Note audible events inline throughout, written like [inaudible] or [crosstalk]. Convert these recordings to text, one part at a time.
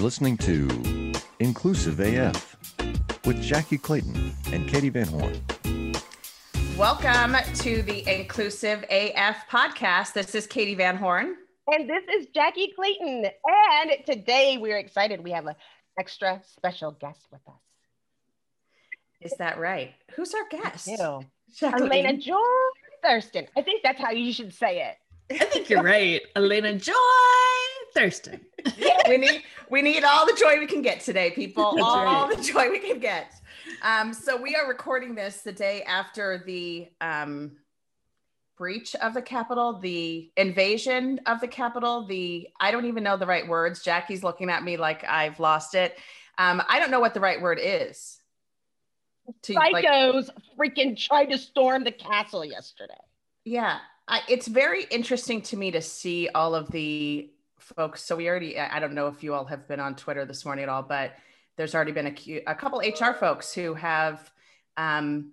You're listening to Inclusive AF with Jackie Clayton and Katie Van Horn. Welcome to the Inclusive AF podcast. This is Katie Van Horn. And this is Jackie Clayton. And today we're excited. We have an extra special guest with us. Is that right? Who's our guest? Ew. Elena Joy Thurston. I think that's how you should say it. I think you're right. Elena Joy Thurston. [laughs] we need we need all the joy we can get today, people. That's all right. the joy we can get. Um, so we are recording this the day after the um, breach of the Capitol, the invasion of the Capitol, the I don't even know the right words. Jackie's looking at me like I've lost it. Um, I don't know what the right word is. To, Psychos like, freaking tried to storm the castle yesterday. Yeah, I, it's very interesting to me to see all of the folks. So we already, I don't know if you all have been on Twitter this morning at all, but there's already been a, a couple HR folks who have um,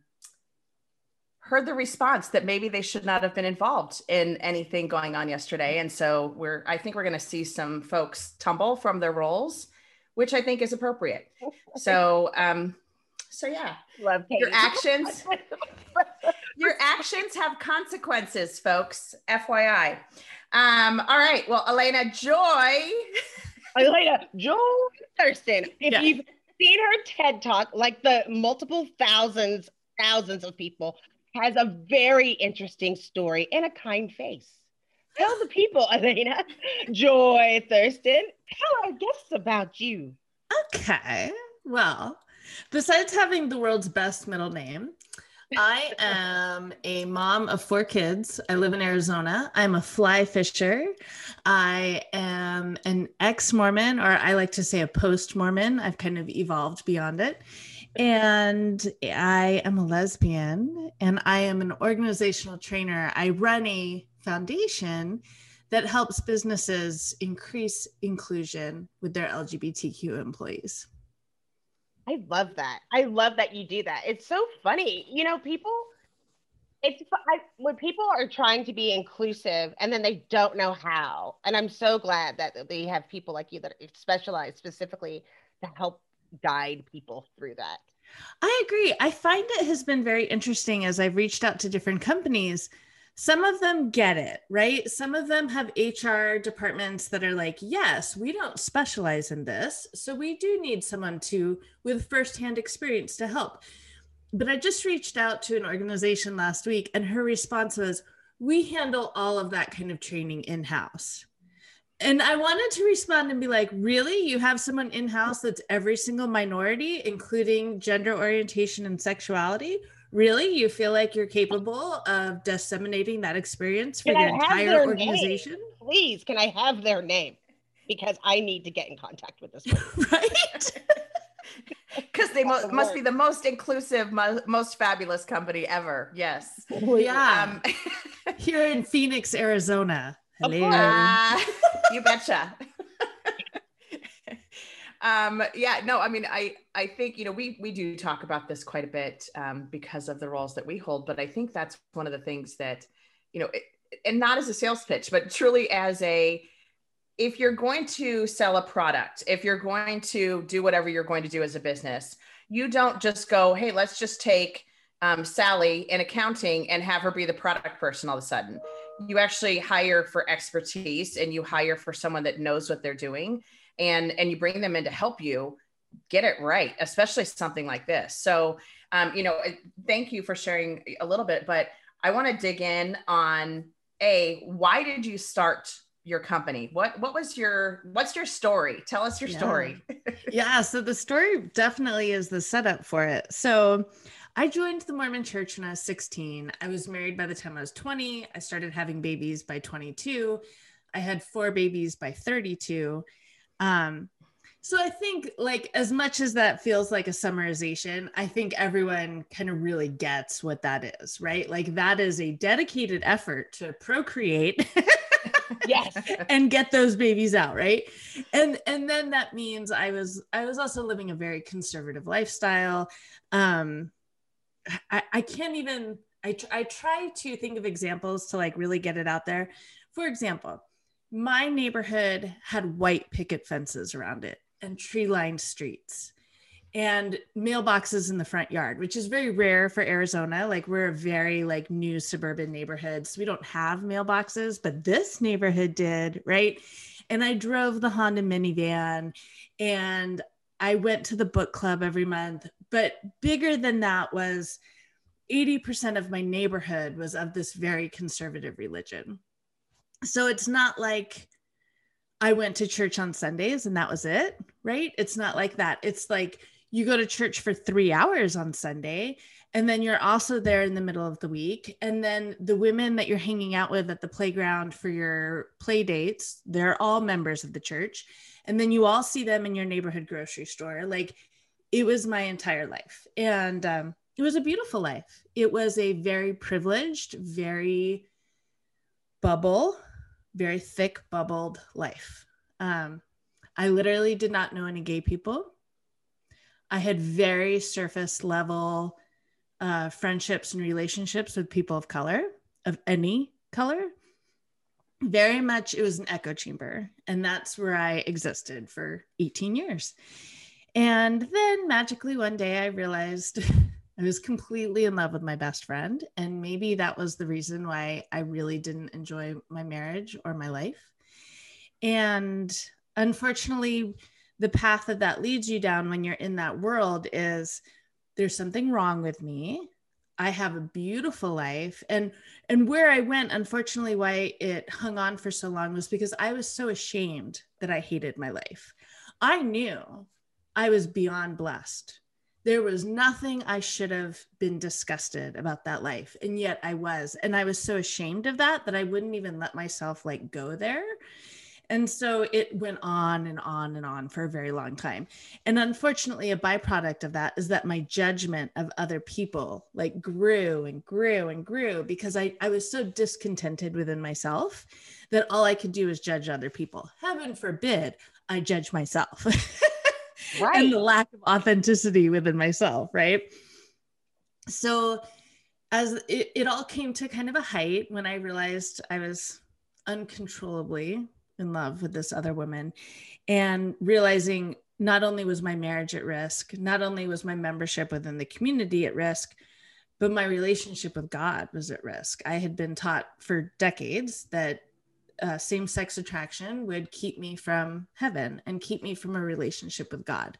heard the response that maybe they should not have been involved in anything going on yesterday. And so we're, I think we're going to see some folks tumble from their roles, which I think is appropriate. So, um, so yeah, love your actions. your actions have consequences, folks. FYI. Um, all right. Well, Elena Joy. [laughs] Elena Joy Thurston. If yeah. you've seen her TED talk, like the multiple thousands, thousands of people, has a very interesting story and a kind face. Tell the people, [laughs] Elena Joy Thurston. Tell our guests about you. Okay. Well, besides having the world's best middle name, I am a mom of four kids. I live in Arizona. I'm a fly fisher. I am an ex Mormon, or I like to say a post Mormon. I've kind of evolved beyond it. And I am a lesbian and I am an organizational trainer. I run a foundation that helps businesses increase inclusion with their LGBTQ employees. I love that. I love that you do that. It's so funny. You know, people, it's I, when people are trying to be inclusive and then they don't know how. And I'm so glad that they have people like you that specialize specifically to help guide people through that. I agree. I find it has been very interesting as I've reached out to different companies some of them get it, right? Some of them have HR departments that are like, yes, we don't specialize in this. So we do need someone to with firsthand experience to help. But I just reached out to an organization last week and her response was, we handle all of that kind of training in house. And I wanted to respond and be like, really? You have someone in house that's every single minority, including gender orientation and sexuality? Really? You feel like you're capable of disseminating that experience for can your entire organization? Name? Please, can I have their name? Because I need to get in contact with this [laughs] right? [laughs] Because they mo- must be the most inclusive, mo- most fabulous company ever. Yes. Yeah. Um, Here in Phoenix, Arizona. Hello. Uh, [laughs] you betcha um yeah no i mean i i think you know we we do talk about this quite a bit um, because of the roles that we hold but i think that's one of the things that you know it, and not as a sales pitch but truly as a if you're going to sell a product if you're going to do whatever you're going to do as a business you don't just go hey let's just take um, sally in accounting and have her be the product person all of a sudden. You actually hire for expertise and you hire for someone that knows what they're doing and and you bring them in to help you get it right especially something like this so um, you know thank you for sharing a little bit but i want to dig in on a why did you start your company what what was your what's your story tell us your yeah. story [laughs] yeah so the story definitely is the setup for it so I joined the Mormon church when I was 16. I was married by the time I was 20. I started having babies by 22. I had four babies by 32. Um, so I think like as much as that feels like a summarization, I think everyone kind of really gets what that is, right? Like that is a dedicated effort to procreate. [laughs] yes [laughs] and get those babies out right and and then that means i was i was also living a very conservative lifestyle um i, I can't even I, I try to think of examples to like really get it out there for example my neighborhood had white picket fences around it. and tree lined streets and mailboxes in the front yard, which is very rare for Arizona. Like we're a very like new suburban neighborhood. So we don't have mailboxes, but this neighborhood did, right? And I drove the Honda minivan and I went to the book club every month. But bigger than that was 80% of my neighborhood was of this very conservative religion. So it's not like I went to church on Sundays and that was it, right? It's not like that. It's like you go to church for three hours on Sunday, and then you're also there in the middle of the week. And then the women that you're hanging out with at the playground for your play dates, they're all members of the church. And then you all see them in your neighborhood grocery store. Like it was my entire life. And um, it was a beautiful life. It was a very privileged, very bubble, very thick bubbled life. Um, I literally did not know any gay people. I had very surface level uh, friendships and relationships with people of color, of any color. Very much, it was an echo chamber. And that's where I existed for 18 years. And then magically one day I realized [laughs] I was completely in love with my best friend. And maybe that was the reason why I really didn't enjoy my marriage or my life. And unfortunately, the path that that leads you down when you're in that world is there's something wrong with me i have a beautiful life and and where i went unfortunately why it hung on for so long was because i was so ashamed that i hated my life i knew i was beyond blessed there was nothing i should have been disgusted about that life and yet i was and i was so ashamed of that that i wouldn't even let myself like go there and so it went on and on and on for a very long time. And unfortunately, a byproduct of that is that my judgment of other people like grew and grew and grew because I, I was so discontented within myself that all I could do was judge other people. Heaven forbid I judge myself. [laughs] right. and the lack of authenticity within myself. Right. So as it, it all came to kind of a height when I realized I was uncontrollably in love with this other woman and realizing not only was my marriage at risk, not only was my membership within the community at risk, but my relationship with God was at risk. I had been taught for decades that uh, same sex attraction would keep me from heaven and keep me from a relationship with God.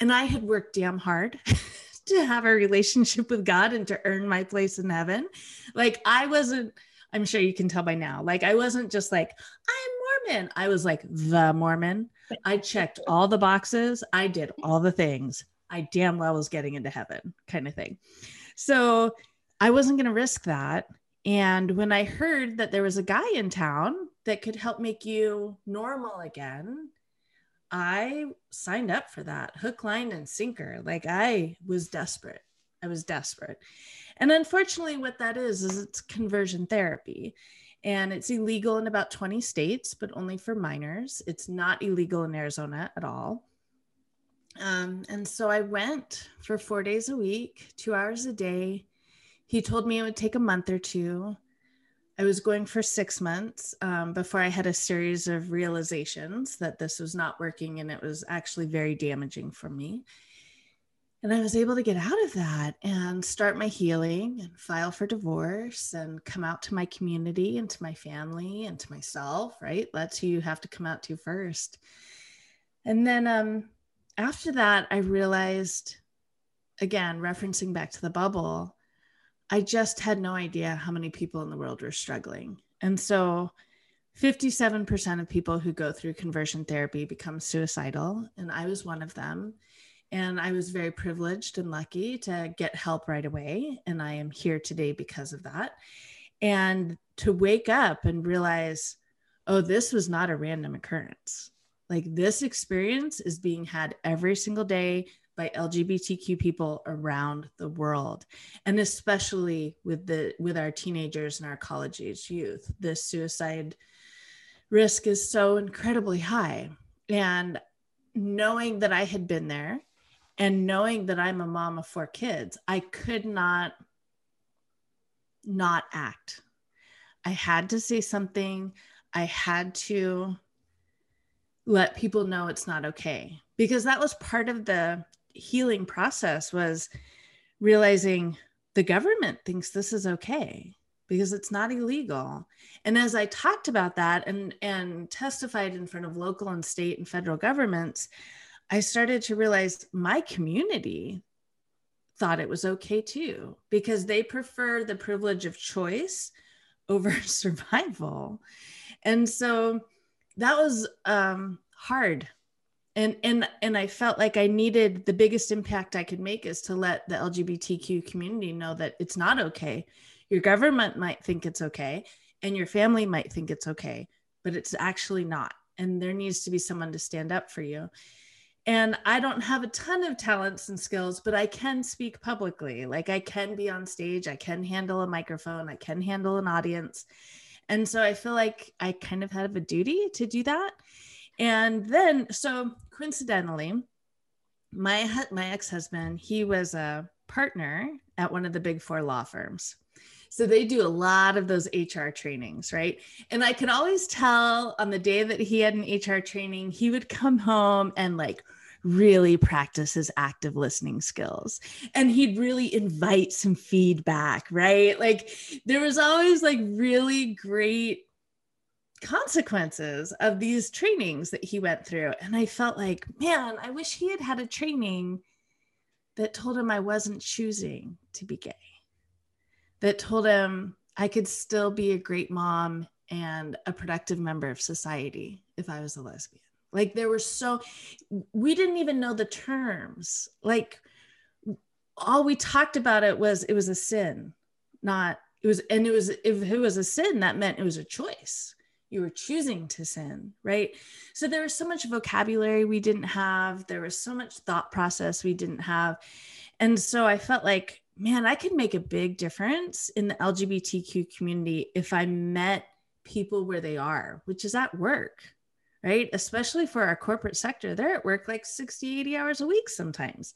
And I had worked damn hard [laughs] to have a relationship with God and to earn my place in heaven. Like, I wasn't, I'm sure you can tell by now, like, I wasn't just like, I'm Mormon. I was like the Mormon. I checked all the boxes. I did all the things. I damn well was getting into heaven, kind of thing. So I wasn't going to risk that. And when I heard that there was a guy in town that could help make you normal again, I signed up for that hook, line, and sinker. Like I was desperate. I was desperate. And unfortunately, what that is, is it's conversion therapy and it's illegal in about 20 states, but only for minors. It's not illegal in Arizona at all. Um, and so I went for four days a week, two hours a day. He told me it would take a month or two. I was going for six months um, before I had a series of realizations that this was not working and it was actually very damaging for me. And I was able to get out of that and start my healing and file for divorce and come out to my community and to my family and to myself, right? That's who you have to come out to first. And then um, after that, I realized, again, referencing back to the bubble, I just had no idea how many people in the world were struggling. And so 57% of people who go through conversion therapy become suicidal. And I was one of them. And I was very privileged and lucky to get help right away. And I am here today because of that. And to wake up and realize, oh, this was not a random occurrence. Like this experience is being had every single day by LGBTQ people around the world. And especially with the with our teenagers and our college age youth. This suicide risk is so incredibly high. And knowing that I had been there and knowing that i'm a mom of four kids i could not not act i had to say something i had to let people know it's not okay because that was part of the healing process was realizing the government thinks this is okay because it's not illegal. And as i talked about that and and testified in front of local and state and federal governments i started to realize my community thought it was okay too because they prefer the privilege of choice over [laughs] survival. And so that was um, hard and and and i felt like i needed the biggest impact i could make is to let the lgbtq community know that it's not okay. Your government might think it's okay and your family might think it's okay but it's actually not. And there needs to be someone to stand up for you. And i don't have a ton of talents and skills but i can speak publicly. Like i can be on stage. I can handle a microphone. I can handle an audience. And so i feel like i kind of have a duty to do that. And then so coincidentally my my ex-husband he was a partner at one of the big four law firms so they do a lot of those HR trainings, right? And I could always tell on the day that he had an HR training, he would come home and like really practice his active listening skills and he'd really invite some feedback, right? Like there was always like really great consequences of these trainings that he went through. And I felt like, man, I wish he had had a training that told him I wasn't choosing to be gay that told him I could still be a great mom and a productive member of society if I was a lesbian. Like there were so, we didn't even know the terms. Like all we talked about it was it was a sin, not it was, and it was if it was a sin, that meant it was a choice. You were choosing to sin, right? So there was so much vocabulary we didn't have. There was so much thought process we didn't have. And so I felt like man, I could make a big difference in the LGBTQ community if I met people where they are, which is at work, right? Especially for our corporate sector, they're at work like 60, 80 hours a week sometimes.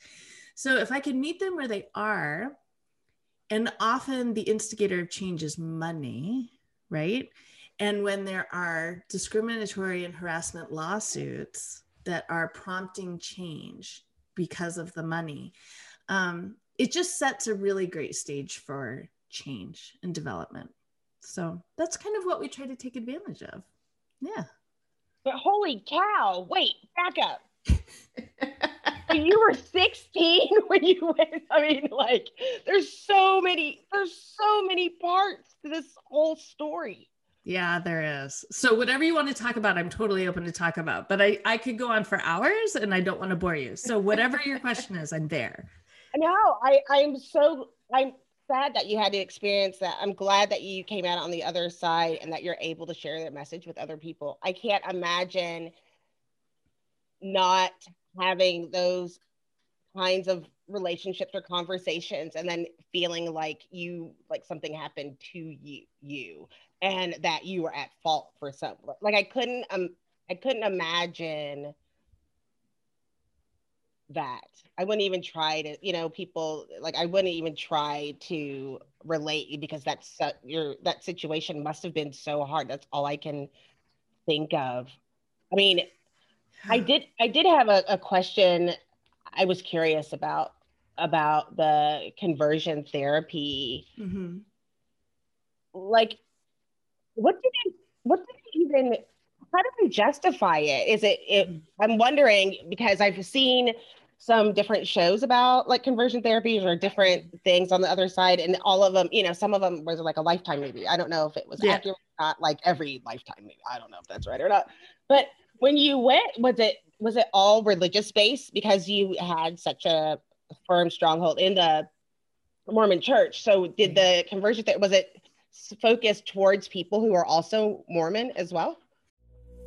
So if I could meet them where they are, and often the instigator of change is money, right? And when there are discriminatory and harassment lawsuits that are prompting change because of the money, um, it just sets a really great stage for change and development. So that's kind of what we try to take advantage of. Yeah. But holy cow, wait, back up. [laughs] you were 16 [laughs] when you went. I mean, like, there's so many, there's so many parts to this whole story. Yeah, there is. So whatever you want to talk about, I'm totally open to talk about. But I, I could go on for hours and I don't want to bore you. So whatever your [laughs] question is, I'm there. No, I I'm so I'm sad that you had to experience that. I'm glad that you came out on the other side and that you're able to share that message with other people. I can't imagine not having those kinds of relationships or conversations and then feeling like you like something happened to you you and that you were at fault for something like i couldn't um i couldn't imagine that. I wouldn't even try to, you know, people like I wouldn't even try to relate because that's uh, your that situation must have been so hard. That's all I can think of. I mean, I [sighs] did I did have a, a question I was curious about about the conversion therapy. Mm-hmm. Like, what did they what did they even how do they justify it? Is it, it mm-hmm. I'm wondering because I've seen some different shows about like conversion therapies or different things on the other side and all of them you know some of them was like a lifetime movie i don't know if it was yeah. accurate not like every lifetime movie i don't know if that's right or not but when you went was it was it all religious based because you had such a firm stronghold in the mormon church so did the conversion th- was it focused towards people who are also mormon as well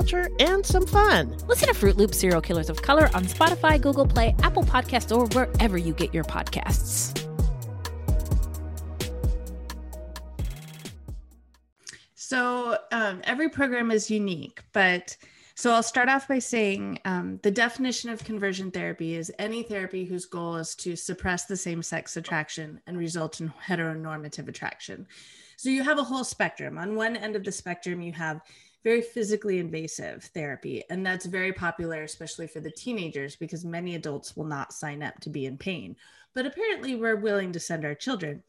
culture and some fun. Listen to Fruit Loop Serial Killers of Color on Spotify, Google Play, Apple Podcasts, or wherever you get your podcasts. So um, every program is unique, but so I'll start off by saying um, the definition of conversion therapy is any therapy whose goal is to suppress the same sex attraction and result in heteronormative attraction. So you have a whole spectrum. On one end of the spectrum, you have very physically invasive therapy, and that's very popular, especially for the teenagers, because many adults will not sign up to be in pain. But apparently, we're willing to send our children.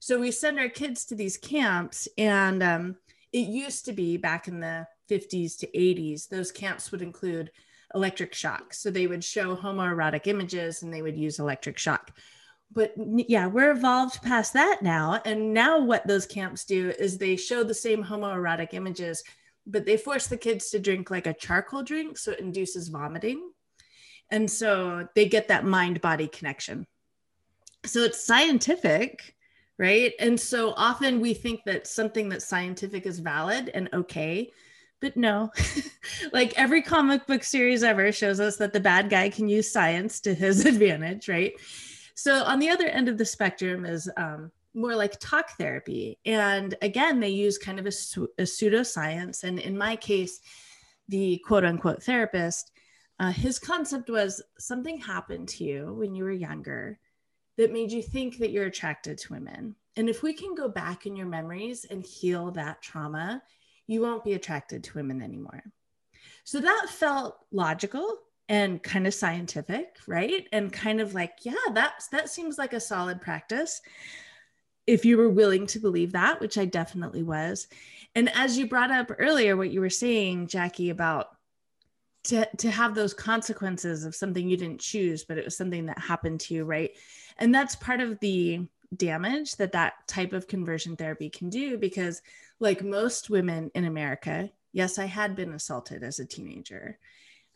So we send our kids to these camps, and um, it used to be back in the 50s to 80s, those camps would include electric shock. So they would show homoerotic images and they would use electric shock. But yeah, we're evolved past that now. And now what those camps do is they show the same homoerotic images, but they force the kids to drink like a charcoal drink. So it induces vomiting. And so they get that mind body connection. So it's scientific right? And so often we think that something that's scientific is valid and okay, but no. [laughs] like every comic book series ever shows us that the bad guy can use science to his [laughs] advantage, right? So on the other end of the spectrum is um, more like talk therapy. And again, they use kind of a, a pseudoscience. And in my case, the quote unquote therapist, uh, his concept was something happened to you when you were younger that made you think that you're attracted to women. And if we can go back in your memories and heal that trauma, you won't be attracted to women anymore. So that felt logical and kind of scientific, right? And kind of like, yeah, that's that seems like a solid practice. If you were willing to believe that, which I definitely was. And as you brought up earlier, what you were saying, Jackie, about to, to have those consequences of something you didn't choose, but it was something that happened to you, right? And that's part of the damage that that type of conversion therapy can do because, like most women in America, yes, I had been assaulted as a teenager.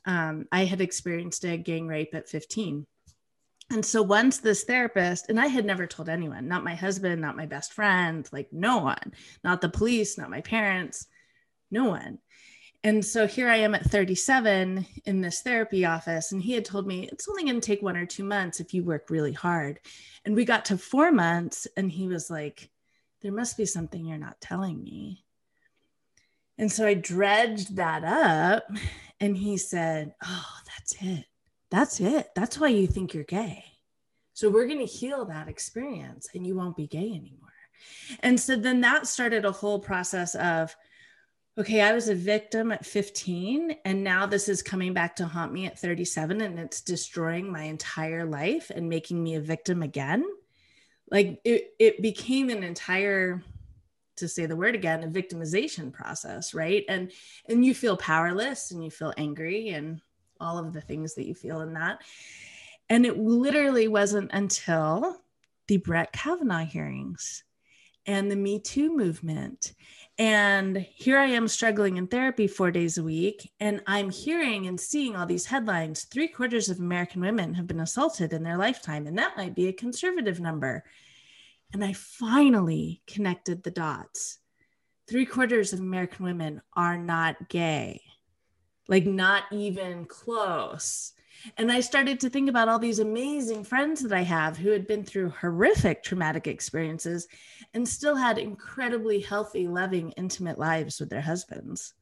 Um, I had experienced a gang rape at 15. And so once this therapist, and I had never told anyone, not my husband, not my best friend, like no one, not the police, not my parents, no one and so here I am at 37 in this therapy office, and he had told me it's only going to take one or two months if you work really hard. And we got to four months, and he was like, There must be something you're not telling me. And so I dredged that up, and he said, Oh, that's it. That's it. That's why you think you're gay. So we're going to heal that experience, and you won't be gay anymore. And so then that started a whole process of, okay, I was a victim at 15, and now this is coming back to haunt me at 37, and it's destroying my entire life and making me a victim again. Like it, it became an entire, to say the word again, a victimization process, right? And and you feel powerless and you feel angry and all of the things that you feel in that. And it literally wasn't until the Brett Kavanaugh hearings and the Me Too movement and here I am struggling in therapy four days a week. And I'm hearing and seeing all these headlines three quarters of American women have been assaulted in their lifetime. And that might be a conservative number. And I finally connected the dots. Three quarters of American women are not gay, like, not even close. And I started to think about all these amazing friends that I have who had been through horrific traumatic experiences and still had incredibly healthy, loving, intimate lives with their husbands.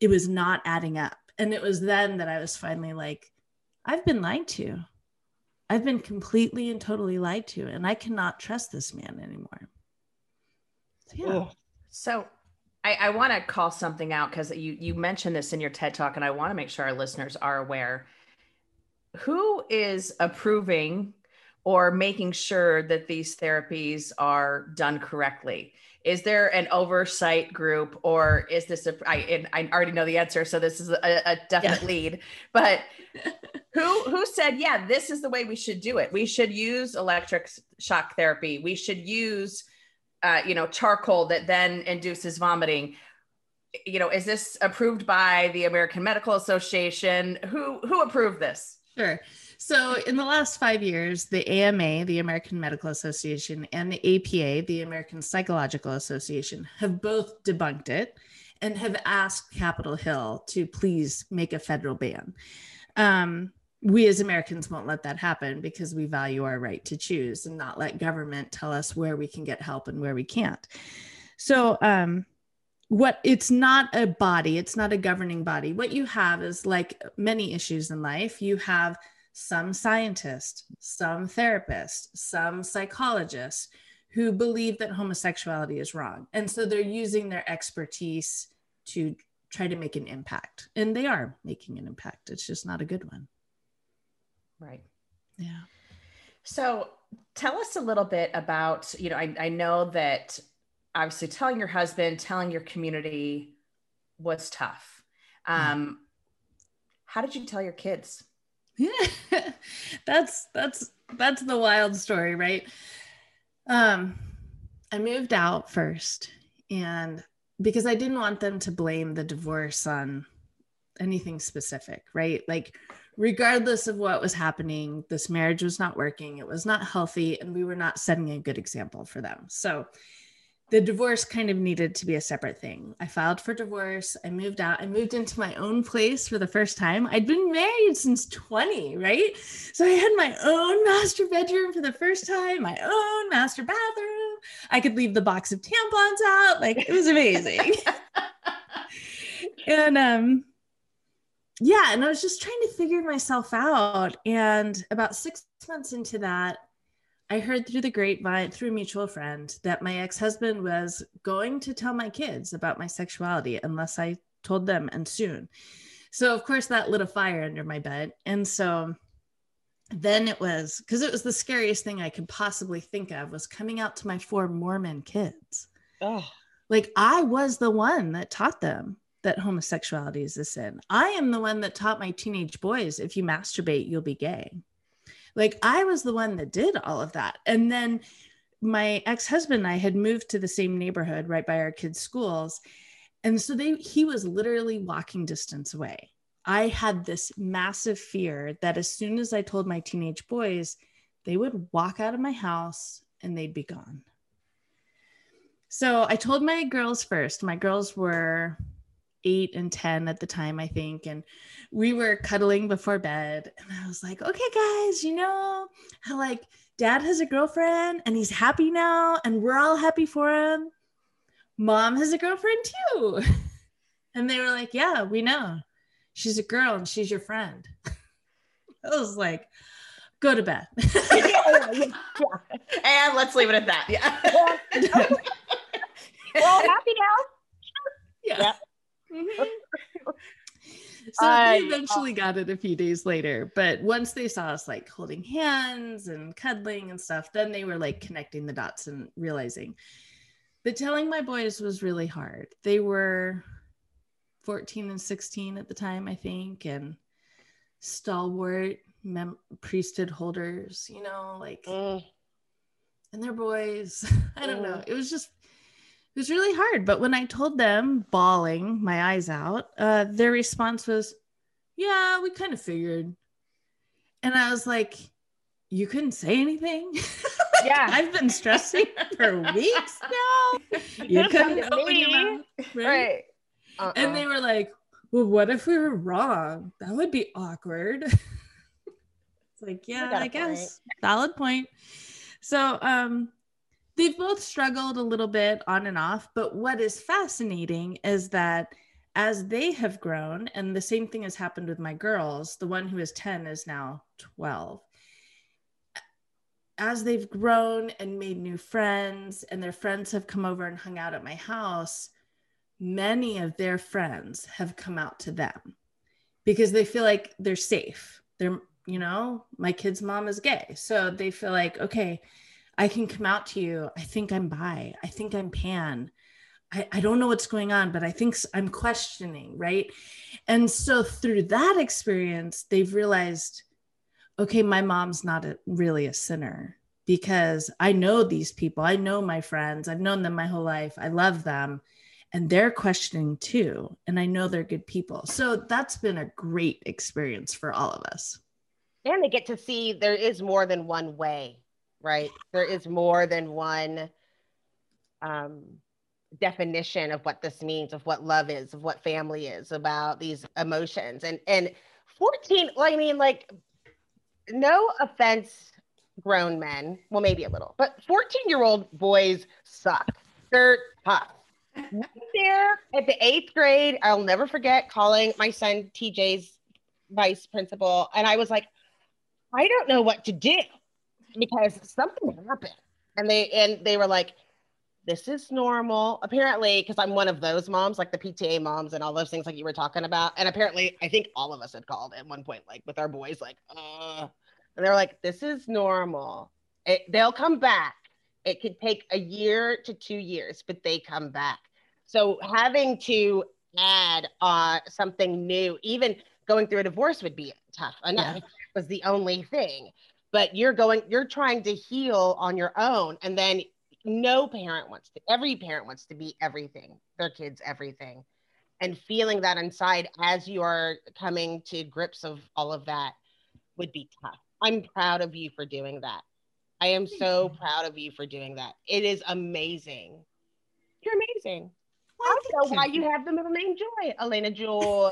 It was not adding up. And it was then that I was finally like, I've been lied to. I've been completely and totally lied to, and I cannot trust this man anymore. So, yeah. So I, I want to call something out because you you mentioned this in your TED talk, and I want to make sure our listeners are aware. Who is approving or making sure that these therapies are done correctly? Is there an oversight group, or is this a? I I already know the answer, so this is a, a definite yeah. lead. But who who said, yeah, this is the way we should do it? We should use electric shock therapy. We should use uh, you know, charcoal that then induces vomiting. You know, is this approved by the American Medical Association? Who who approved this? Sure. So, in the last five years, the AMA, the American Medical Association, and the APA, the American Psychological Association, have both debunked it and have asked Capitol Hill to please make a federal ban. Um, we as Americans won't let that happen because we value our right to choose and not let government tell us where we can get help and where we can't. So, um, what it's not a body, it's not a governing body. What you have is like many issues in life, you have some scientists, some therapists, some psychologists who believe that homosexuality is wrong. And so they're using their expertise to try to make an impact. And they are making an impact. It's just not a good one. Right. Yeah. So tell us a little bit about, you know, I, I know that obviously telling your husband, telling your community was tough. Um, mm. How did you tell your kids? Yeah, [laughs] that's that's that's the wild story, right? Um, I moved out first, and because I didn't want them to blame the divorce on anything specific, right? Like, regardless of what was happening, this marriage was not working, it was not healthy, and we were not setting a good example for them. So, the divorce kind of needed to be a separate thing. I filed for divorce. I moved out. I moved into my own place for the first time. I'd been married since 20, right? So I had my own master bedroom for the first time, my own master bathroom. I could leave the box of tampons out. Like it was amazing. [laughs] and um yeah, and I was just trying to figure myself out. And about six months into that, I heard through the grapevine, through a mutual friend, that my ex husband was going to tell my kids about my sexuality unless I told them and soon. So, of course, that lit a fire under my bed. And so then it was because it was the scariest thing I could possibly think of was coming out to my four Mormon kids. Oh. Like I was the one that taught them that homosexuality is a sin. I am the one that taught my teenage boys if you masturbate, you'll be gay. Like I was the one that did all of that. And then my ex-husband and I had moved to the same neighborhood right by our kids' schools. And so they he was literally walking distance away. I had this massive fear that as soon as I told my teenage boys, they would walk out of my house and they'd be gone. So I told my girls first. My girls were eight and 10 at the time, I think. And we were cuddling before bed. And I was like, okay, guys, you know how like dad has a girlfriend and he's happy now and we're all happy for him. Mom has a girlfriend too. [laughs] And they were like, yeah, we know. She's a girl and she's your friend. [laughs] I was like, go to bed. [laughs] and let's leave it at that. Yeah. well, happy now. Yeah. yeah. [laughs] So I, they eventually got it a few days later but once they saw us like holding hands and cuddling and stuff then they were like connecting the dots and realizing but telling my boys was really hard they were 14 and 16 at the time i think and stalwart mem- priesthood holders you know like mm. and their boys [laughs] i don't mm. know it was just it was really hard. But when I told them, bawling my eyes out, uh, their response was, Yeah, we kind of figured. And I was like, You couldn't say anything? [laughs] Yeah. I've been stressing for weeks now. [laughs] You couldn't open your mouth. Right. right. Uh-uh. And they were like, Well, what if we were wrong? That would be awkward. [laughs] it's like, yeah, I guess. Point. Valid point. So um they've both struggled a little bit on and off. But what is fascinating is that as they have grown, and the same thing has happened with my girls, the one who is 10 is now 12. As they've grown and made new friends, and their friends have come over and hung out at my house, many of their friends have come out to them because they feel like they're safe. They're, you know, my kid's mom is gay. So they feel like, okay, I can come out to you. I think I'm bi. I think I'm pan. I, I don't know what's going on, but I think I'm questioning, right? And so through that experience, they've realized, okay, my mom's not a, really a sinner because I know these people. I know my friends. I've known them my whole life. I love them. And they're questioning too. And I know they're good people. So that's been a great experience for all of us. And they get to see there is more than one way right? There is more than one um, definition of what this means, of what love is, of what family is, about these emotions. And and 14, I mean, like, no offense, grown men. Well, maybe a little, but 14 year old boys suck. They're tough. there at the eighth grade, I'll never forget calling my son TJ's vice principal, and I was like, I don't know what to do because something happened. And they and they were like, this is normal. Apparently, because I'm one of those moms, like the PTA moms and all those things like you were talking about. And apparently, I think all of us had called at one point, like with our boys, like, uh, and they're like, this is normal. It, they'll come back. It could take a year to two years, but they come back. So having to add uh, something new, even going through a divorce would be tough enough. Yeah. was the only thing. But you're going, you're trying to heal on your own. And then no parent wants to, every parent wants to be everything, their kids everything. And feeling that inside as you are coming to grips of all of that would be tough. I'm proud of you for doing that. I am so proud of you for doing that. It is amazing. You're amazing. Well, I don't know why you have the middle name Joy, Elena Joy.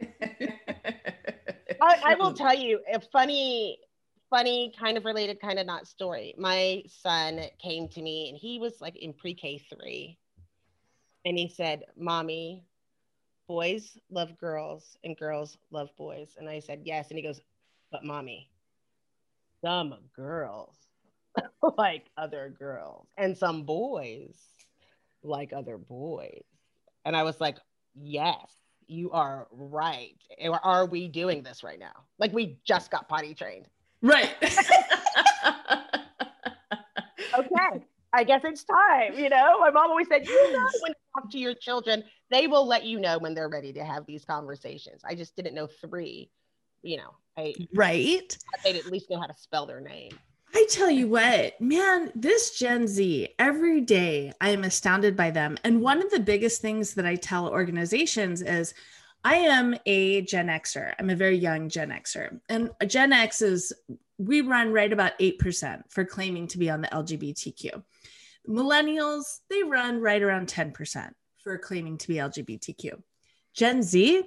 [laughs] I, I, will tell you a funny, funny, kind of related, kind of not story. My son came to me and he was like in pre K three. And he said, Mommy, boys love girls and girls love boys. And I said, Yes. And he goes, But mommy, some girls [laughs] like other girls and some boys like other boys. And I was like, Yes you are right. Are we doing this right now? Like we just got potty trained. Right. [laughs] okay. I guess it's time. You know, my mom always said, you know, when you talk to your children, they will let you know when they're ready to have these conversations. I just didn't know three, you know, I right. They'd at least know how to spell their name. I tell you what, man, this Gen Z, every day I am astounded by them. And one of the biggest things that I tell organizations is I am a Gen Xer. I'm a very young Gen Xer. And Gen X is, we run right about 8% for claiming to be on the LGBTQ. Millennials, they run right around 10% for claiming to be LGBTQ. Gen Z,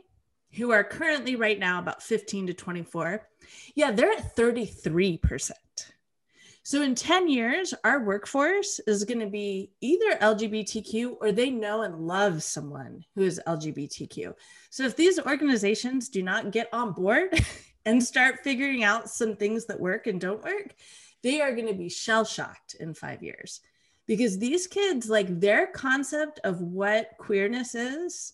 who are currently right now about 15 to 24, yeah, they're at 33%. So in 10 years, our workforce is going to be either LGBTQ or they know and love someone who is LGBTQ. So if these organizations do not get on board [laughs] and start figuring out some things that work and don't work, they are going to be shell shocked in five years because these kids, like their concept of what queerness is,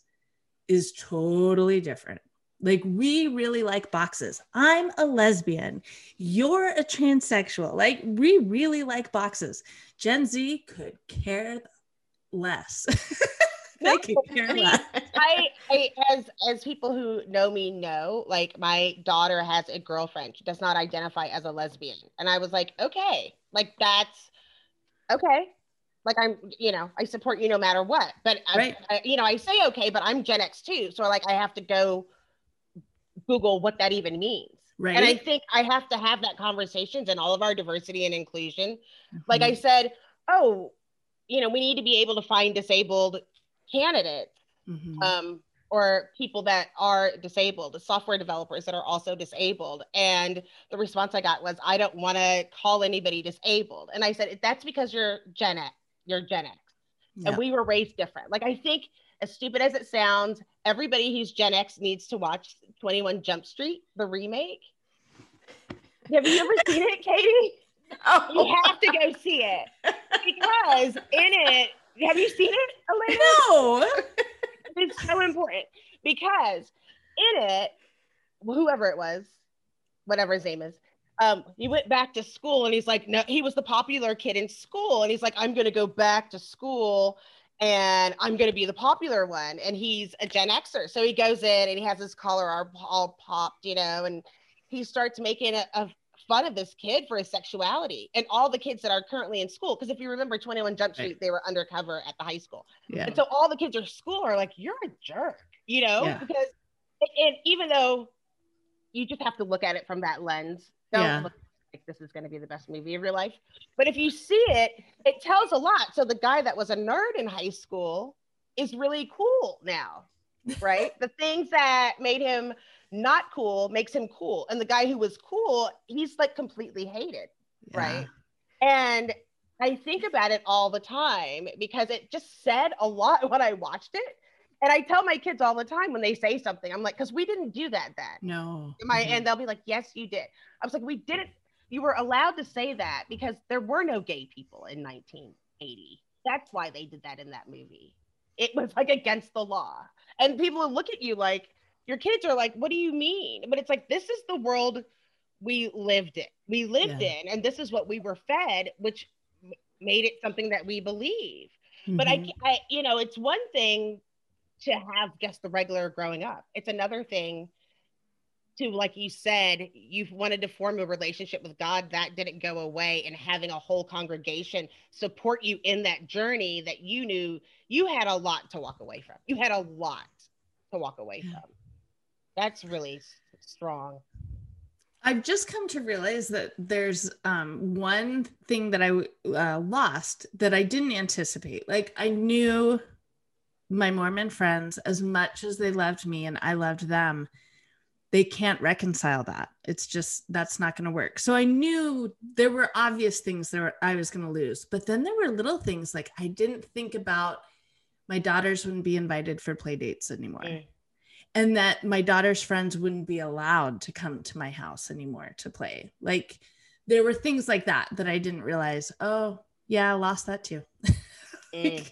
is totally different. Like, we really like boxes. I'm a lesbian. You're a transsexual. Like, we really like boxes. Gen Z could care less. [laughs] they could care I mean, less. I, I, as as people who know me know, like my daughter has a girlfriend. She does not identify as a lesbian, and I was like, okay, like that's okay. Like I'm, you know, I support you no matter what. But uh, right. I, I, you know, I say okay, but I'm Gen X too, so like I have to go Google what that even means. Right. And I think I have to have that conversations and all of our diversity and inclusion. Mm-hmm. Like I said, oh, you know, we need to be able to find disabled candidates mm-hmm. um, or people that are disabled, the software developers that are also disabled. And the response I got was, I don't want to call anybody disabled. And I said, that's because you're Gen X, you're Gen X. Yeah. And we were raised different. Like I think as stupid as it sounds, everybody who's Gen X needs to watch 21 Jump Street, the remake. Have you ever seen it, Katie? [laughs] Oh. You have to go see it because in it, have you seen it, Elena? No. it's so important because in it, whoever it was, whatever his name is, um, he went back to school and he's like, no, he was the popular kid in school. And he's like, I'm going to go back to school and I'm going to be the popular one. And he's a Gen Xer. So he goes in and he has his collar all popped, you know, and he starts making a, a fun of this kid for his sexuality and all the kids that are currently in school. Because if you remember 21 Jump Street, they were undercover at the high school. Yeah. And so all the kids at school are like, you're a jerk, you know, yeah. because, and even though you just have to look at it from that lens, don't yeah. look like this is going to be the best movie of your life. But if you see it, it tells a lot. So the guy that was a nerd in high school is really cool now, right? [laughs] the things that made him not cool makes him cool. And the guy who was cool, he's like completely hated, yeah. right? And I think about it all the time because it just said a lot [laughs] when I watched it. And I tell my kids all the time when they say something, I'm like, because we didn't do that then. No. My, mm-hmm. And they'll be like, yes, you did. I was like, we didn't. You were allowed to say that because there were no gay people in 1980. That's why they did that in that movie. It was like against the law. And people will look at you like, your kids are like, what do you mean? But it's like, this is the world we lived in. We lived yeah. in, and this is what we were fed, which made it something that we believe. Mm-hmm. But I, mm-hmm. I, you know, it's one thing to have just the regular growing up. It's another thing to, like you said, you've wanted to form a relationship with God that didn't go away, and having a whole congregation support you in that journey that you knew you had a lot to walk away from. You had a lot to walk away from. That's really strong. I've just come to realize that there's um, one thing that I uh, lost that I didn't anticipate. Like I knew my Mormon friends as much as they loved me and I loved them. They can't reconcile that. It's just that's not going to work. So I knew there were obvious things that I was going to lose, but then there were little things like I didn't think about my daughters wouldn't be invited for play dates anymore. Mm and that my daughter's friends wouldn't be allowed to come to my house anymore to play. Like there were things like that that I didn't realize. Oh, yeah, I lost that too. [laughs] mm.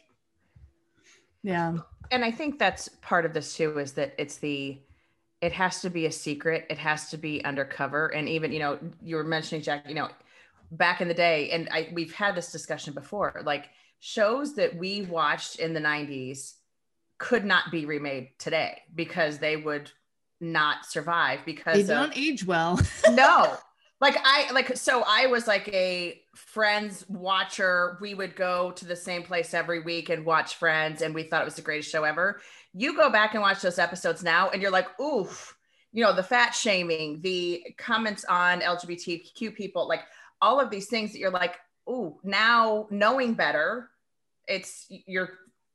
Yeah. And I think that's part of this too is that it's the it has to be a secret. It has to be undercover. And even, you know, you were mentioning Jack, you know, back in the day, and I we've had this discussion before, like shows that we watched in the 90s could not be remade today because they would not survive because they don't of, age well. [laughs] no. Like I like so I was like a friends watcher. We would go to the same place every week and watch Friends and we thought it was the greatest show ever. You go back and watch those episodes now and you're like, "Oof." You know, the fat shaming, the comments on LGBTQ people, like all of these things that you're like, "Ooh, now knowing better, it's you're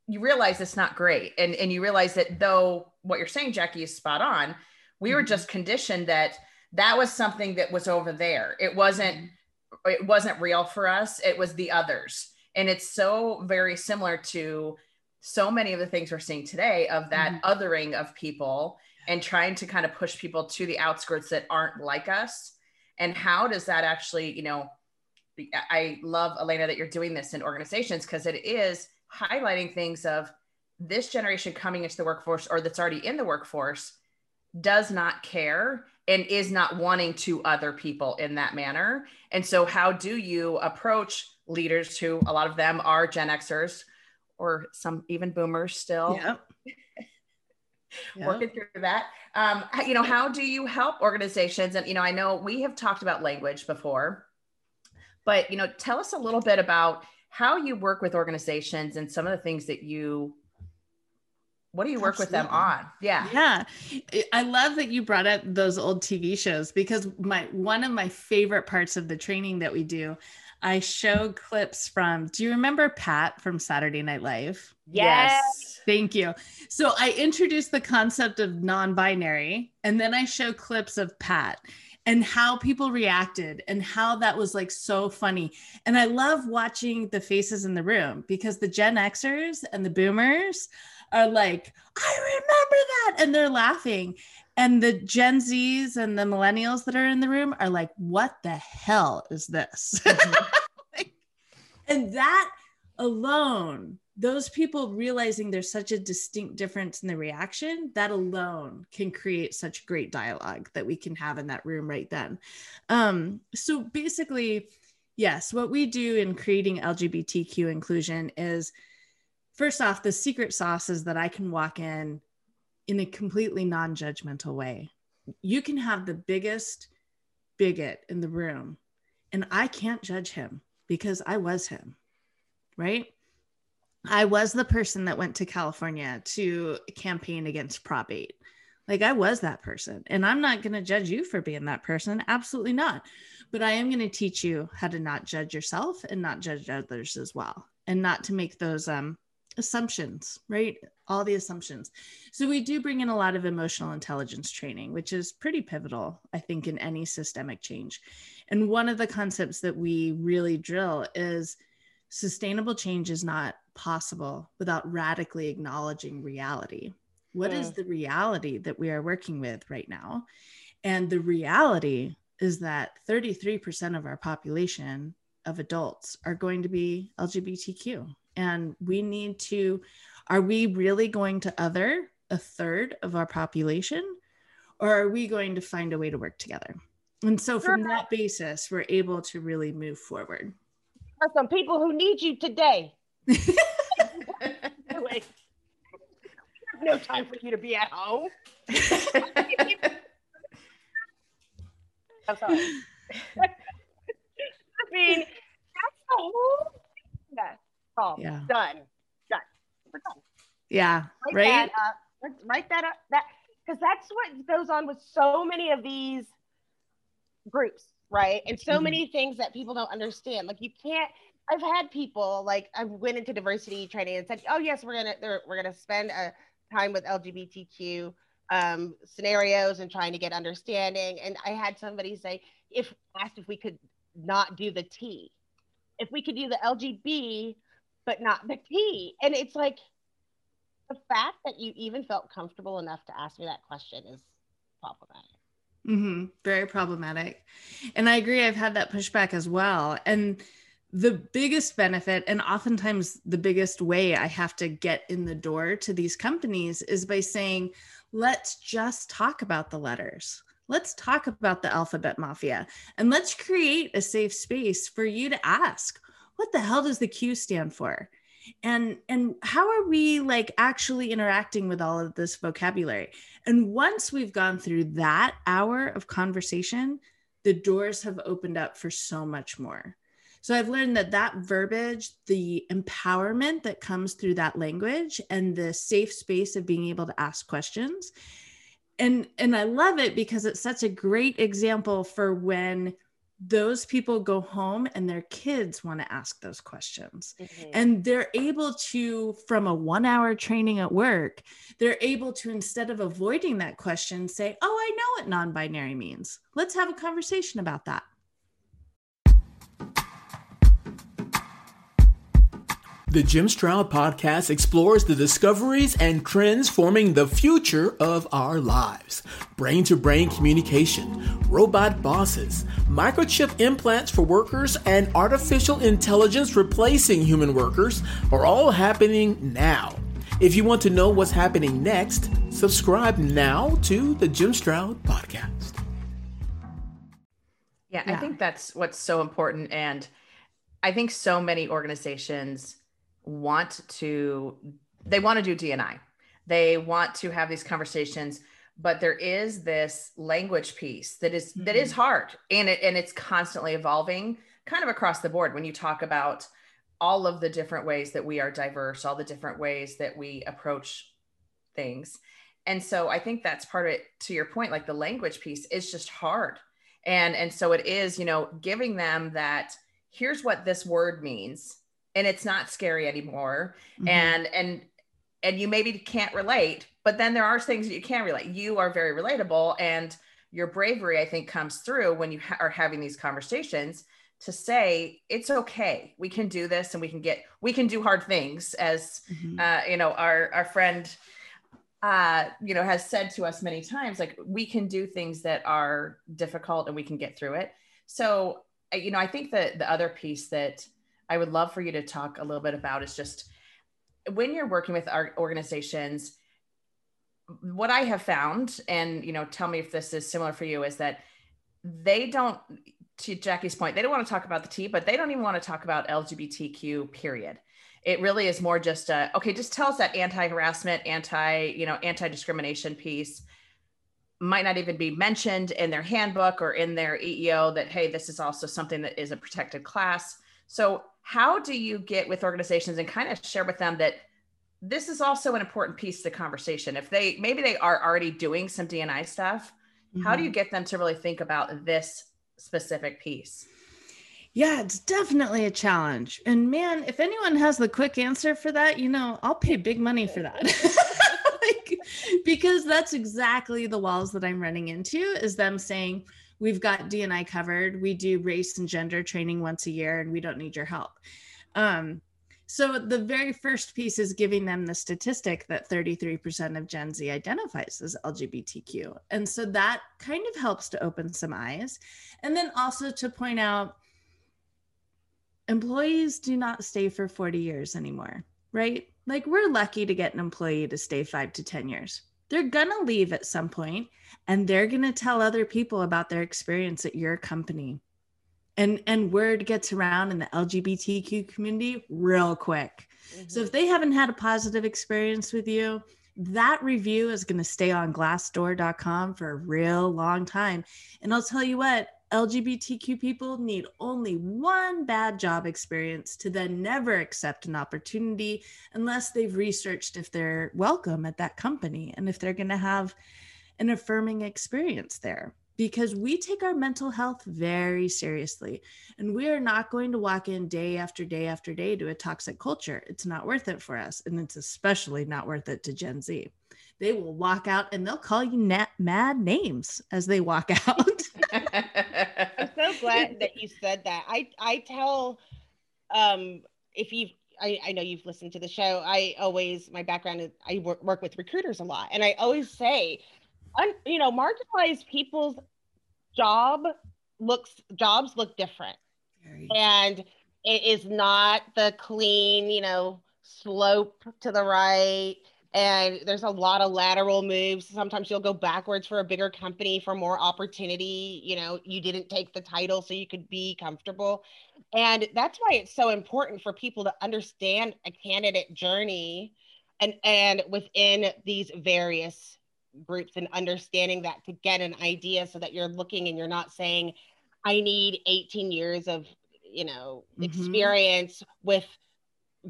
you realize it's not great and and you realize that though what you're saying jackie is spot on we mm-hmm. were just conditioned that that was something that was over there it wasn't mm-hmm. it wasn't real for us it was the others and it's so very similar to so many of the things we're seeing today of that mm-hmm. othering of people and trying to kind of push people to the outskirts that aren't like us and how does that actually you know i love elena that you're doing this in organizations because it is highlighting things of this generation coming into the workforce or that's already in the workforce does not care and is not wanting to other people in that manner. And so, how do you approach leaders who a lot of them are Gen Xers or some even boomers still? Yep. [laughs] working through that. Um, you know, how do you help organizations? And, you know, I know we have talked about language before, but, you know, tell us a little bit about how you work with organizations and some of the things that you what do you work Absolutely. with them on yeah yeah i love that you brought up those old tv shows because my one of my favorite parts of the training that we do i show clips from do you remember pat from saturday night live yes thank you so i introduced the concept of non-binary and then i show clips of pat and how people reacted and how that was like so funny. And I love watching the faces in the room because the Gen Xers and the boomers are like, I remember that. And they're laughing. And the Gen Zs and the millennials that are in the room are like, what the hell is this? Mm-hmm. [laughs] and that alone those people realizing there's such a distinct difference in the reaction that alone can create such great dialogue that we can have in that room right then um, so basically yes what we do in creating lgbtq inclusion is first off the secret sauce is that i can walk in in a completely non-judgmental way you can have the biggest bigot in the room and i can't judge him because i was him right I was the person that went to California to campaign against Prop 8. Like I was that person, and I'm not going to judge you for being that person. Absolutely not. But I am going to teach you how to not judge yourself and not judge others as well, and not to make those um, assumptions, right? All the assumptions. So we do bring in a lot of emotional intelligence training, which is pretty pivotal, I think, in any systemic change. And one of the concepts that we really drill is sustainable change is not possible without radically acknowledging reality. What is hmm. the reality that we are working with right now? And the reality is that 33% of our population of adults are going to be LGBTQ. And we need to, are we really going to other a third of our population? Or are we going to find a way to work together? And so, from that basis, we're able to really move forward. There are some people who need you today. [laughs] No time for you to be at home. [laughs] I'm sorry. [laughs] I mean, that's the whole that oh, Yeah. done. Done. We're done. Yeah. Write right. that up. Let's write that up. That because that's what goes on with so many of these groups, right? And so Mhm. many things that people don't understand. Like you can't. I've had people like I went into diversity training and said, "Oh yes, we're gonna we're gonna spend a time with LGBTQ um, scenarios and trying to get understanding." And I had somebody say, if asked if we could not do the T, if we could do the LGB but not the T, and it's like the fact that you even felt comfortable enough to ask me that question is problematic. hmm Very problematic. And I agree, I've had that pushback as well. And the biggest benefit, and oftentimes the biggest way I have to get in the door to these companies is by saying, let's just talk about the letters. Let's talk about the alphabet mafia and let's create a safe space for you to ask, what the hell does the Q stand for? And and how are we like actually interacting with all of this vocabulary? And once we've gone through that hour of conversation, the doors have opened up for so much more. So I've learned that that verbiage, the empowerment that comes through that language and the safe space of being able to ask questions. And and I love it because it's such a great example for when those people go home and their kids want to ask those questions. Mm-hmm. And they're able to from a one hour training at work they're able to instead of avoiding that question say oh i know what non-binary means. Let's have a conversation about that The Jim Stroud podcast explores the discoveries and trends forming the future of our lives. Brain to brain communication, robot bosses, microchip implants for workers, and artificial intelligence replacing human workers are all happening now. If you want to know what's happening next, subscribe now to the Jim Stroud podcast. Yeah, I think that's what's so important. And I think so many organizations want to, they want to do DNI. They want to have these conversations, but there is this language piece that is that is mm-hmm. hard and it and it's constantly evolving kind of across the board when you talk about all of the different ways that we are diverse, all the different ways that we approach things. And so I think that's part of it to your point, like the language piece is just hard. And and so it is, you know, giving them that here's what this word means and it's not scary anymore. Mhm. And and and you maybe can't relate, but then there are things that you can relate. You are very relatable and your bravery I think comes through when you ha- are having these conversations to say it's okay. We can do this and we can get we can do hard things as Mhm. uh, you know, our our friend, uh, you know, has said to us many times, like we can do things that are difficult and we can get through it. So, uh, you know, I think that the other piece that I would love for you to talk a little bit about is just when you're working with our organizations. What I have found, and you know, tell me if this is similar for you, is that they don't to Jackie's point, they don't want to talk about the T, but they don't even want to talk about LGBTQ, period. It really is more just a, okay, just tell us that anti-harassment, anti, you know, anti-discrimination piece might not even be mentioned in their handbook or in their EEO that, hey, this is also something that is a protected class. So how do you get with organizations and kind of share with them that this is also an important piece of the conversation. If they maybe they are already doing some DNI stuff, how do you Mhm. get them to really think about this specific piece? Yeah, it's definitely a challenge. And man, if anyone has the quick answer for that, you know, I'll pay big money for that. [laughs] like, because that's exactly the walls that I'm running into is them saying, we've got DNI covered. We do race and gender training once a year and we don't need your help. Um, so the very first piece is giving them the statistic that 33% of Gen Z identifies as LGBTQ. And so that kind of helps to open some eyes. And then also to point out employees do not stay for 40 years anymore, right? Like we're lucky to get an employee to stay five to 10 years. They're going to leave at some point and they're going to tell other people about their experience at your company. And, and word gets around in the LGBTQ community real quick. So if mm-hmm. they haven't had a positive experience with you, that review is going to stay on glassdoor.com for a real long time. And I'll tell you what, LGBTQ people need only one bad job experience to then never accept an opportunity unless they've researched if they're welcome at that company and if they're going to have an affirming experience there. Because we take our mental health very seriously and we are not going to walk in day after day after day to a toxic culture. It's not worth it for us. And it's especially not worth it to Gen Z. They will walk out and they'll call you na- mad names as they walk [laughs] out. I'm so glad that you said that. I I tell um if you've I, I know you've listened to the show. I always my background is I work, work with recruiters a lot, and I always say, un, you know, marginalized people's job looks jobs look different, and it is not the clean, you know, slope to the right. And there's a lot of lateral moves. Sometimes you'll go backwards for a bigger company for more opportunity. You know, you didn't take the title so you could be comfortable. And that's why it's so important for people to understand a candidate journey and and within these various groups and understanding that to get an idea so that you're looking and you're not saying I need 18 years of, you know, Mhm. experience with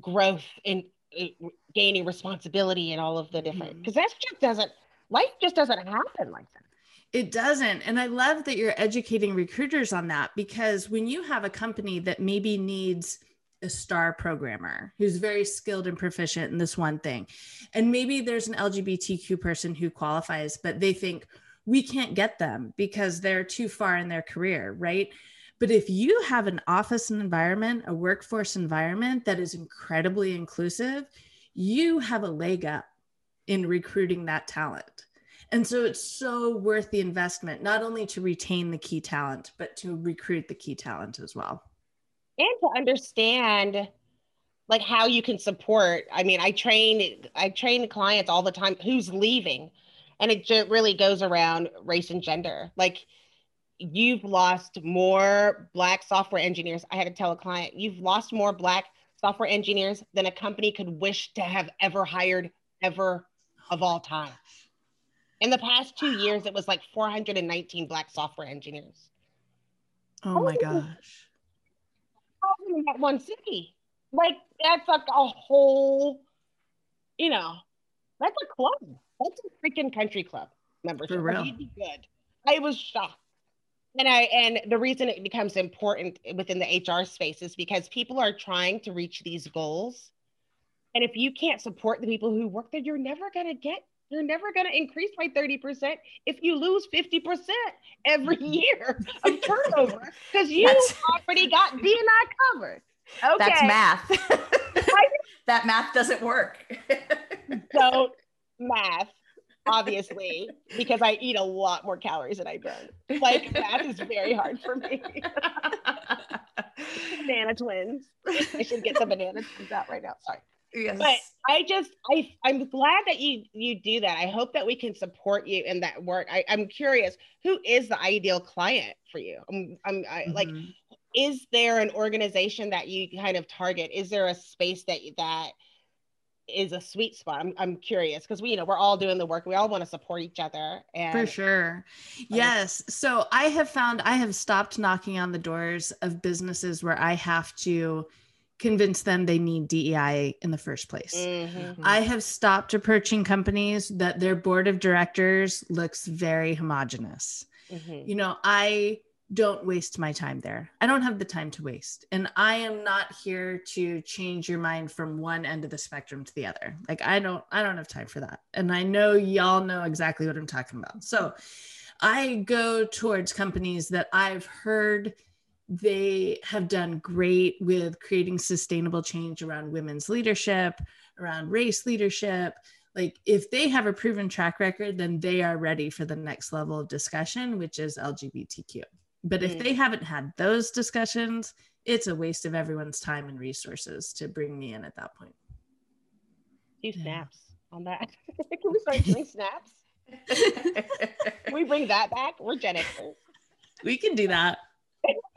growth in gaining responsibility and all of the different Mhm. because that just doesn't life just doesn't happen like that. It doesn't. And I love that you're educating recruiters on that because when you have a company that maybe needs a star programmer who's very skilled and proficient in this one thing, and maybe there's an LGBTQ person who qualifies, but they think we can't get them because they're too far in their career, right? But if you have an office environment, a workforce environment that is incredibly inclusive, you have a leg up in recruiting that talent. And so it's so worth the investment, not only to retain the key talent, but to recruit the key talent as well. and to understand like how you can support i mean i train i train clients all the time who's leaving and it really goes around race and gender like you've lost more black software engineers i had to tell a client you've lost more black software engineers than a company could wish to have ever hired ever of all time in the past two years it was like 419 black software engineers Oh my gosh. in that one city. Like that's like a whole, you know, that's a club. That's a freaking country club membership. For real. Good. I was shocked. And I and the reason it becomes important within the HR space is because people are trying to reach these goals. And if you can't support the people who work there, you're never gonna get you're never going to increase by 30% if you lose 50% every mm-hmm. year of turnover [laughs] because you That's- already got D and I covered. Okay. That's math. [laughs] that math doesn't work. [laughs] Don't math, obviously, because I eat a lot more calories than I burn. Like that is very hard for me. [laughs] banana twins. I should get some banana twins out right now. Sorry. yes. But I just I I'm glad that you you do that. I hope that we can support you in that work. I, I'm curious, who is the ideal client for you? I'm, I'm I, like, Mhm. is there an organization that you kind of target? Is there a space that that is a sweet spot? I'm, I'm curious because we you know we're all doing the work. We all want to support each other. And For sure. Yes. So I have found I have stopped knocking on the doors of businesses where I have to convince them they need DEI in the first place. Mhm. I have stopped approaching companies that their board of directors looks very homogenous. Mhm. You know, I don't waste my time there. I don't have the time to waste. And I am not here to change your mind from one end of the spectrum to the other. Like I don't I don't have time for that. And I know y'all know exactly what I'm talking about. So I go towards companies that I've heard they have done great with creating sustainable change around women's leadership, around race leadership. Like, if they have a proven track record, then they are ready for the next level of discussion, which is LGBTQ. But if Mm. they haven't had those discussions, it's a waste of everyone's time and resources to bring me in at that point. Few Yeah. snaps on that. [laughs] Can we start doing snaps? Can [laughs] we bring that back? We're Gen Xers. We can do that. [laughs]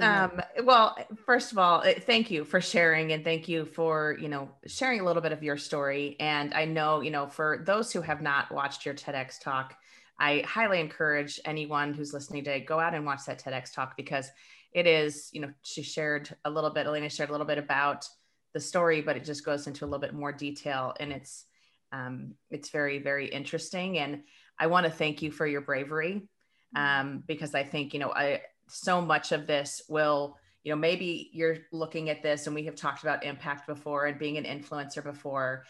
um, well, first of all, uh, thank you for sharing and thank you for, you know, sharing a little bit of your story. And I know, you know, for those who have not watched your TEDx talk, I highly encourage anyone who's listening to go out and watch that TEDx talk because it is, you know, she shared a little bit, Elena shared a little bit about the story, but it just goes into a little bit more detail and it's, um, it's very, very interesting. And I want to thank you for your bravery um, because I think, you know, I, so much of this will you know maybe you're looking at this and we have talked about impact before and being an influencer before.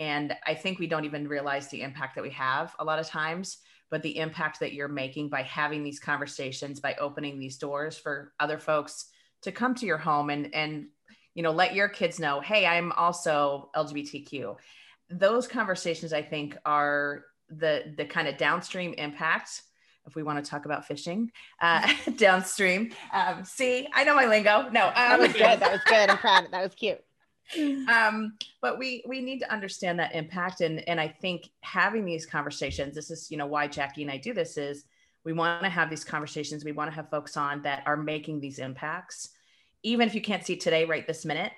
And i think we don't even realize the impact that we have a lot of times but the impact that you're making by having these conversations by opening these doors for other folks to come to your home and and you know let your kids know hey i'm also lgbtq those conversations i think are the the kind of downstream impact if we want to talk about fishing uh, [laughs] downstream. Um, see, I know my lingo. No, That um, was good. That [laughs] was good. I'm proud. That was cute. [laughs] um, but we we need to understand that impact, and and I think having these conversations. This is you know why Jackie and I do this is we want to have these conversations. We want to have folks on that are making these impacts, even if you can't see today, right this minute.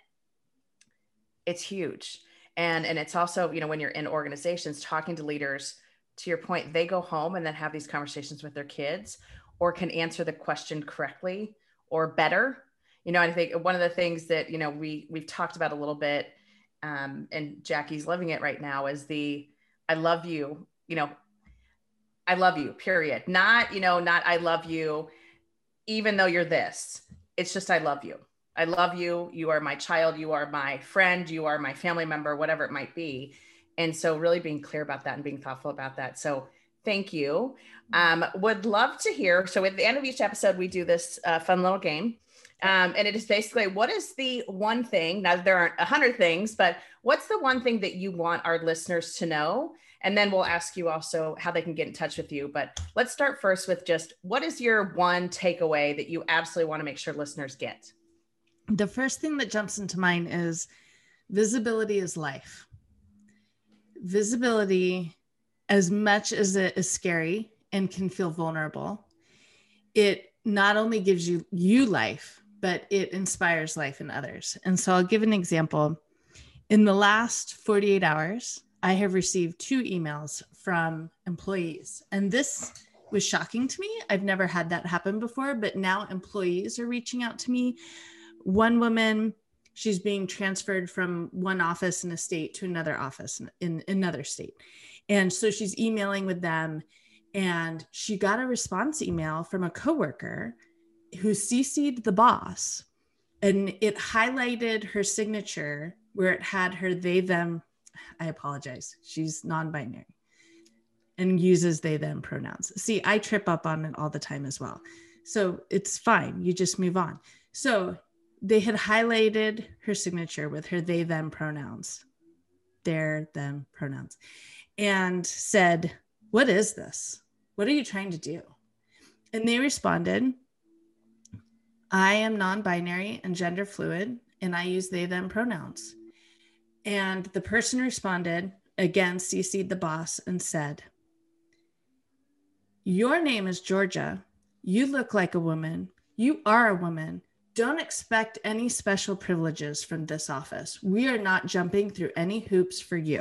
It's huge, and and it's also you know when you're in organizations talking to leaders to your point, they go home and then have these conversations with their kids or can answer the question correctly or better. You know, I think one of the things that, you know, we we've talked about a little bit, um, and Jackie's living it right now is the I love you, you know, I love you, period. Not, you know, not I love you, even though you're this. It's just I love you. I love you. You are my child. You are my friend. You are my family member, whatever it might be and so really being clear about that and being thoughtful about that so thank you um, would love to hear so at the end of each episode we do this uh, fun little game um, and it is basically what is the one thing now there aren't a hundred things but what's the one thing that you want our listeners to know? And then we'll ask you also how they can get in touch with you. But let's start first with just what is your one takeaway that you absolutely want to make sure listeners get? The first thing that jumps into mind is visibility is life. Visibility, as much as it is scary and can feel vulnerable, it not only gives you you life, but it inspires life in others. And so I'll give an example. In the last 48 hours, I have received two emails from employees, and this was shocking to me. I've never had that happen before, but now employees are reaching out to me. One woman she's being transferred from one office in a state to another office in, in another state. And so she's emailing with them and she got a response email from a coworker who CC'd the boss and it highlighted her signature where it had her they them I apologize. She's non-binary and uses they them pronouns. See, I trip up on it all the time as well. So it's fine. You just move on. So they had highlighted her signature with her they them pronouns their them pronouns and said what is this what are you trying to do and they responded i am non-binary and gender fluid and i use they them pronouns and the person responded again cc'd the boss and said your name is georgia you look like a woman you are a woman don't expect any special privileges from this office. We are not jumping through any hoops for you.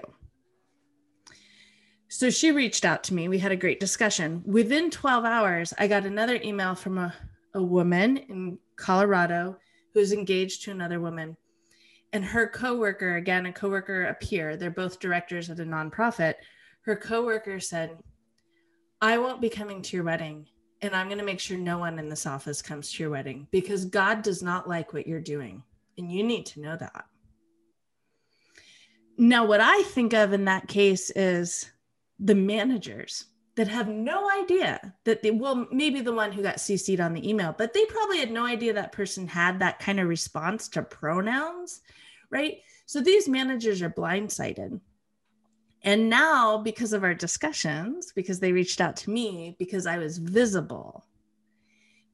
So she reached out to me. We had a great discussion. Within 12 hours, I got another email from a, a woman in Colorado who's engaged to another woman. And her coworker, again, a coworker, a peer, they're both directors at a nonprofit. Her coworker said, I won't be coming to your wedding, and I'm going to make sure no one in this office comes to your wedding because God does not like what you're doing. And you need to know that. Now, what I think of in that case is the managers that have no idea that they well maybe the one who got cc'd on the email but they probably had no idea that person had that kind of response to pronouns right? So these managers are blindsided. And now because of our discussions because they reached out to me because i was visible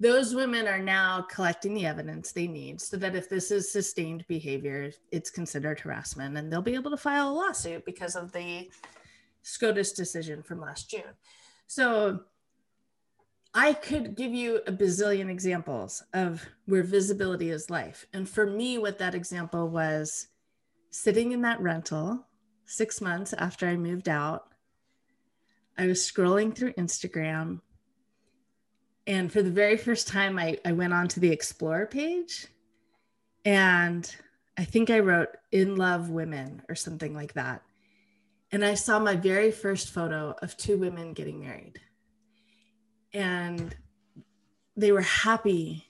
those women are now collecting the evidence they need so that if this is sustained behavior it's considered harassment and they'll be able to file a lawsuit because of the SCOTUS decision from last June. So I could give you a bazillion examples of where visibility is life. And for me, what that example was sitting in that rental six months after I moved out. I was scrolling through Instagram. And for the very first time, I, I went onto the Explore page. And I think I wrote In Love Women or something like that and I saw my very first photo of two women getting married. And they were happy.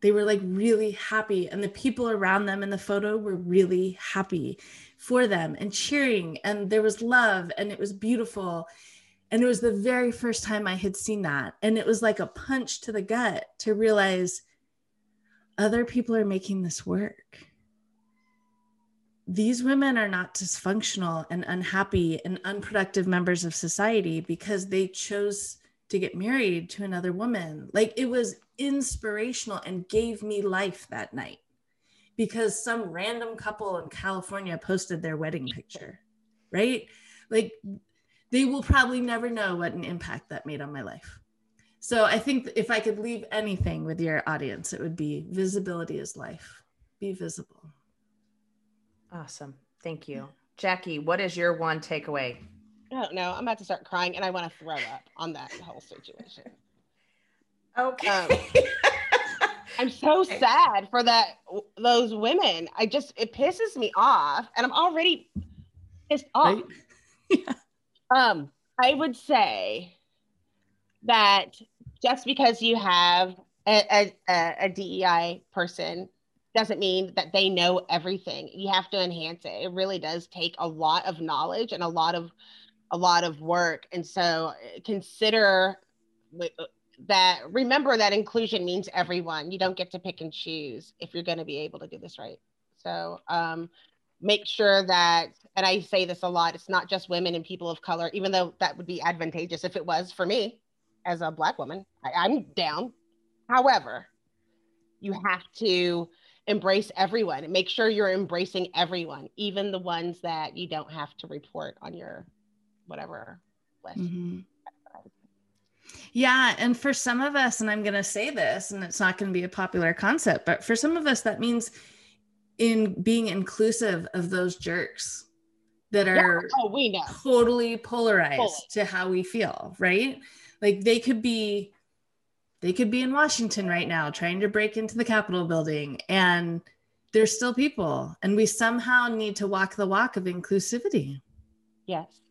They were like really happy. And the people around them in the photo were really happy for them and cheering. And there was love and it was beautiful. And it was the very first time I had seen that. And it was like a punch to the gut to realize other people are making this work these women are not dysfunctional and unhappy and unproductive members of society because they chose to get married to another woman. Like it was inspirational and gave me life that night because some random couple in California posted their wedding picture, right? Like they will probably never know what an impact that made on my life. So I think if I could leave anything with your audience, it would be visibility is life. Be visible. Awesome. Thank you. Jackie, what is your one takeaway? I don't know. I'm about to start crying and I want to throw up on that whole situation. Okay. Um, [laughs] I'm so sad for that those women. I just it pisses me off and I'm already pissed off. Right? [laughs] yeah. Um I would say that just because you have a, a, a DEI person doesn't mean that they know everything. You have to enhance it. It really does take a lot of knowledge and a lot of a lot of work. And so uh, consider uh, that remember that inclusion means everyone. You don't get to pick and choose if you're going to be able to do this right. So um, make sure that, and I say this a lot, it's not just women and people of color, even though that would be advantageous if it was for me as a Black woman. I, I'm down. However, you have to embrace everyone make sure you're embracing everyone, even the ones that you don't have to report on your whatever list. Mm-hmm. Yeah. And for some of us, and I'm going to say this, and it's not going to be a popular concept, but for some of us, that means in being inclusive of those jerks that are yeah. oh, we know. totally polarized Fully. to how we feel, right? Like they could be they could be in Washington right now trying to break into the Capitol building and there's still people and we somehow need to walk the walk of inclusivity. Yes.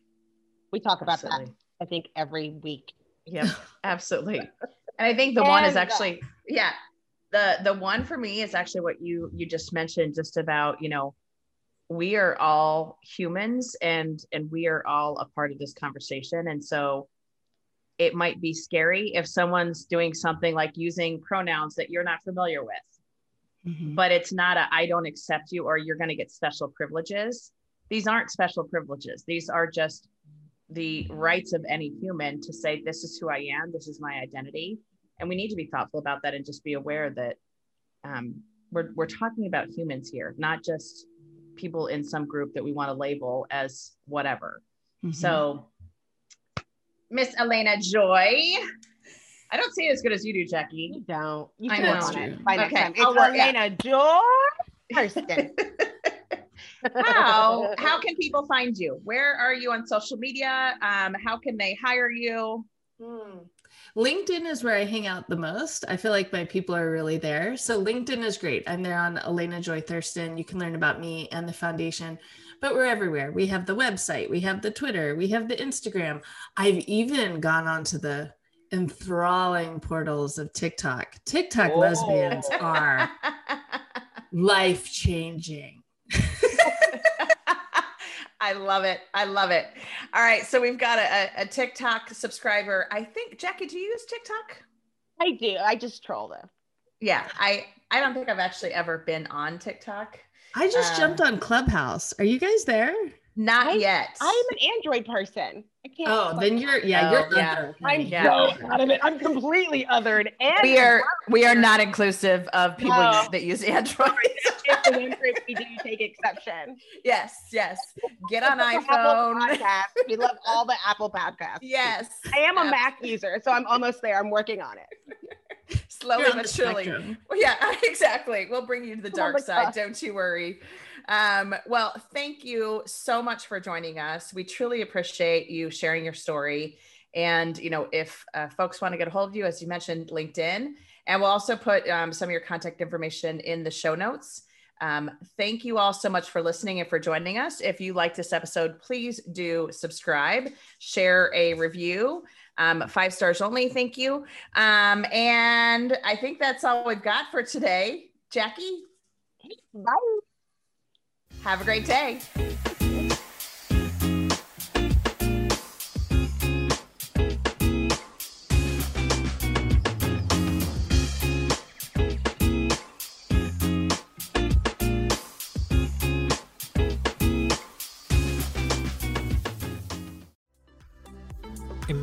We talk about absolutely. that I think every week. Yeah, [laughs] absolutely. and I think the and, one is uh, actually yeah. The the one for me is actually what you you just mentioned just about, you know, we are all humans and and we are all a part of this conversation and so it might be scary if someone's doing something like using pronouns that you're not familiar with. Mm-hmm. But it's not a I don't accept you or you're going to get special privileges. These aren't special privileges. These are just the rights of any human to say, this is who I am, this is my identity. And we need to be thoughtful about that and just be aware that um, we're, we're talking about humans here, not just people in some group that we want to label as whatever. Mm-hmm. So Miss Elena Joy. I don't say it as good as you do, Jackie. You don't. You I know. on it by next okay. time. It's I'll Elena Joy. Thurston. [laughs] How how can people find you? Where are you on social media? Um, how can they hire you? Hmm. LinkedIn is where I hang out the most. I feel like my people are really there. So LinkedIn is great. I'm there on Elena Joy Thurston. You can learn about me and the foundation, but we're everywhere. We have the website, we have the Twitter, we have the Instagram. I've even gone onto the enthralling portals of TikTok. TikTok oh. lesbians are [laughs] life changing. [laughs] I love it. I love it. All right. So we've got a, a, TikTok subscriber. I think, Jackie, do you use TikTok? I do. I just troll them. Yeah. I, I don't think I've actually ever been on TikTok. I just um, jumped on Clubhouse. Are you guys there? Not I, yet. I'm an Android person. I can't. Oh, then you're yeah, oh, you're yeah. I'm yeah. so out of it. I'm completely othered. And we are we are not inclusive of people no. that use Android. we do take exception. Yes, yes. Get on iPhone. We love all the Apple podcasts. Yes. I am a Mac user, so I'm almost there. I'm working on it. [laughs] [laughs] Slowly but surely. Yeah, [laughs] exactly. We'll bring you to the dark oh side. Don't you worry. Um, well, thank you so much for joining us. We truly appreciate you sharing your story. And, you know, if uh, folks want to get a hold of you, as you mentioned, LinkedIn, and we'll also put um, some of your contact information in the show notes. Um, thank you all so much for listening and for joining us. If you like this episode, please do subscribe, share a review. Um, five stars only. Thank you. Um, and I think that's all we've got for today. Jackie? Bye. Have a great day.